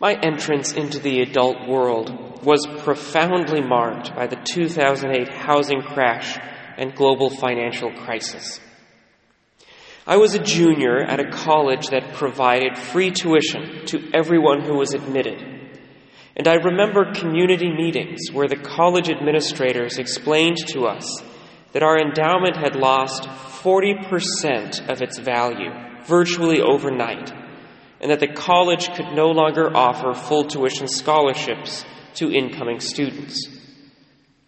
My entrance into the adult world was profoundly marked by the 2008 housing crash and global financial crisis. I was a junior at a college that provided free tuition to everyone who was admitted. And I remember community meetings where the college administrators explained to us that our endowment had lost 40% of its value virtually overnight, and that the college could no longer offer full tuition scholarships to incoming students.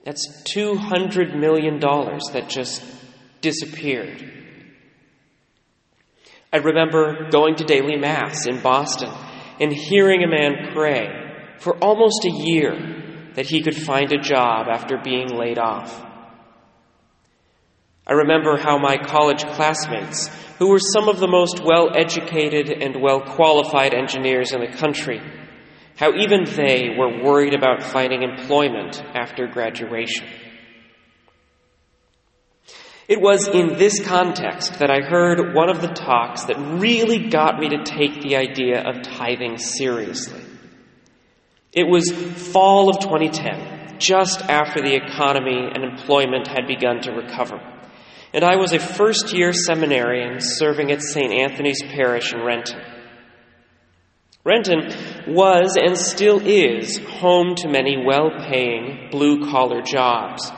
That's $200 million that just disappeared. I remember going to daily Mass in Boston and hearing a man pray for almost a year that he could find a job after being laid off. I remember how my college classmates, who were some of the most well educated and well qualified engineers in the country, how even they were worried about finding employment after graduation. It was in this context that I heard one of the talks that really got me to take the idea of tithing seriously. It was fall of 2010, just after the economy and employment had begun to recover. And I was a first year seminarian serving at St. Anthony's Parish in Renton. Renton was and still is home to many well paying blue collar jobs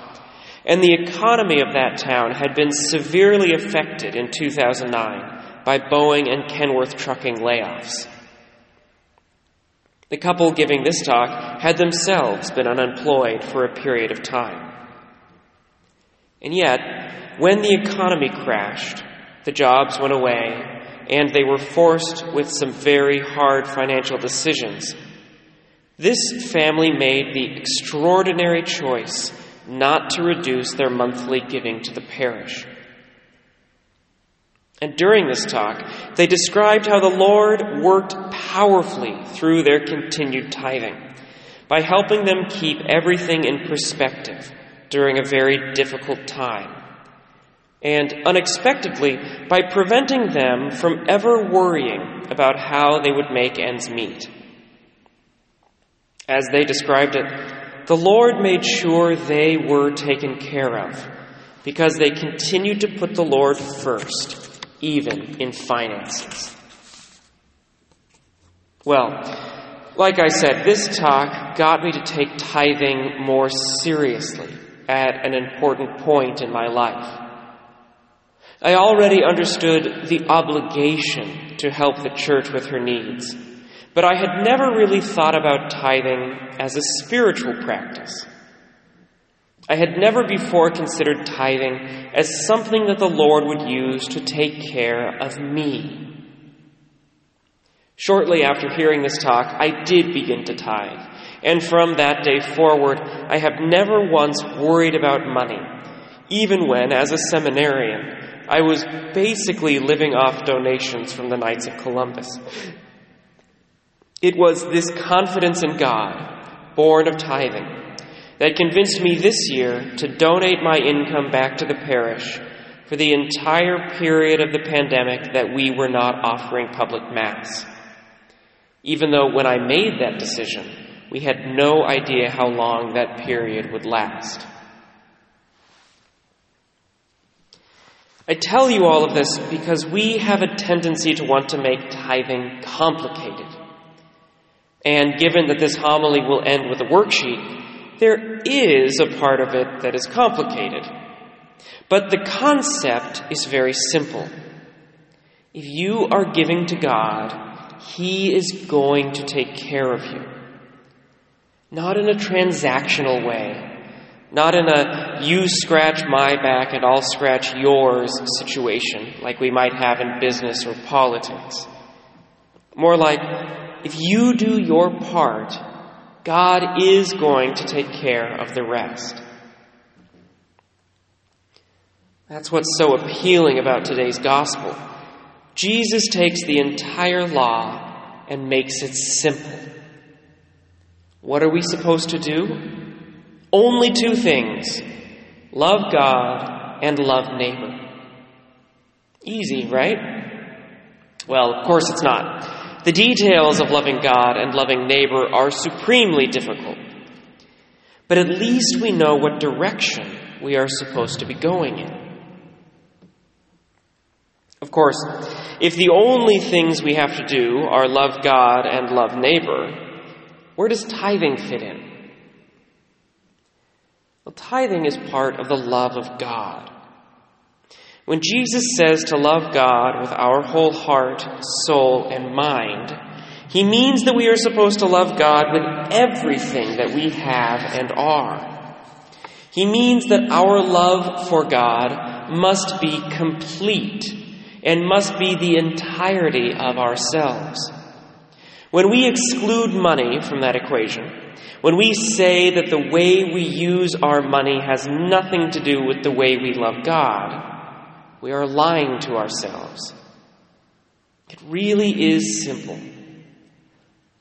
and the economy of that town had been severely affected in 2009 by Boeing and Kenworth trucking layoffs. The couple giving this talk had themselves been unemployed for a period of time. And yet, when the economy crashed, the jobs went away, and they were forced with some very hard financial decisions. This family made the extraordinary choice not to reduce their monthly giving to the parish. And during this talk, they described how the Lord worked powerfully through their continued tithing by helping them keep everything in perspective during a very difficult time. And unexpectedly, by preventing them from ever worrying about how they would make ends meet. As they described it, the Lord made sure they were taken care of because they continued to put the Lord first, even in finances. Well, like I said, this talk got me to take tithing more seriously at an important point in my life. I already understood the obligation to help the church with her needs but I had never really thought about tithing as a spiritual practice. I had never before considered tithing as something that the Lord would use to take care of me. Shortly after hearing this talk, I did begin to tithe, and from that day forward, I have never once worried about money, even when, as a seminarian, I was basically living off donations from the Knights of Columbus. It was this confidence in God, born of tithing, that convinced me this year to donate my income back to the parish for the entire period of the pandemic that we were not offering public Mass. Even though when I made that decision, we had no idea how long that period would last. I tell you all of this because we have a tendency to want to make tithing complicated. And given that this homily will end with a worksheet, there is a part of it that is complicated. But the concept is very simple. If you are giving to God, He is going to take care of you. Not in a transactional way, not in a you scratch my back and I'll scratch yours situation like we might have in business or politics. More like if you do your part, God is going to take care of the rest. That's what's so appealing about today's gospel. Jesus takes the entire law and makes it simple. What are we supposed to do? Only two things love God and love neighbor. Easy, right? Well, of course it's not. the details of loving God and loving neighbor are supremely difficult. But at least we know what direction we are supposed to be going in. Of course, if the only things we have to do are love God and love neighbor, where does tithing fit in? Well, tithing is part of the love of God. When Jesus says to love God with our whole heart, soul, and mind, he means that we are supposed to love God with everything that we have and are. He means that our love for God must be complete and must be the entirety of ourselves. When we exclude money from that equation, when we say that the way we use our money has nothing to do with the way we love God, we are lying to ourselves. It really is simple.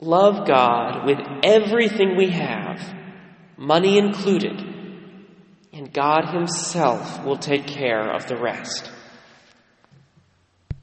Love God with everything we have, money included, and God Himself will take care of the rest.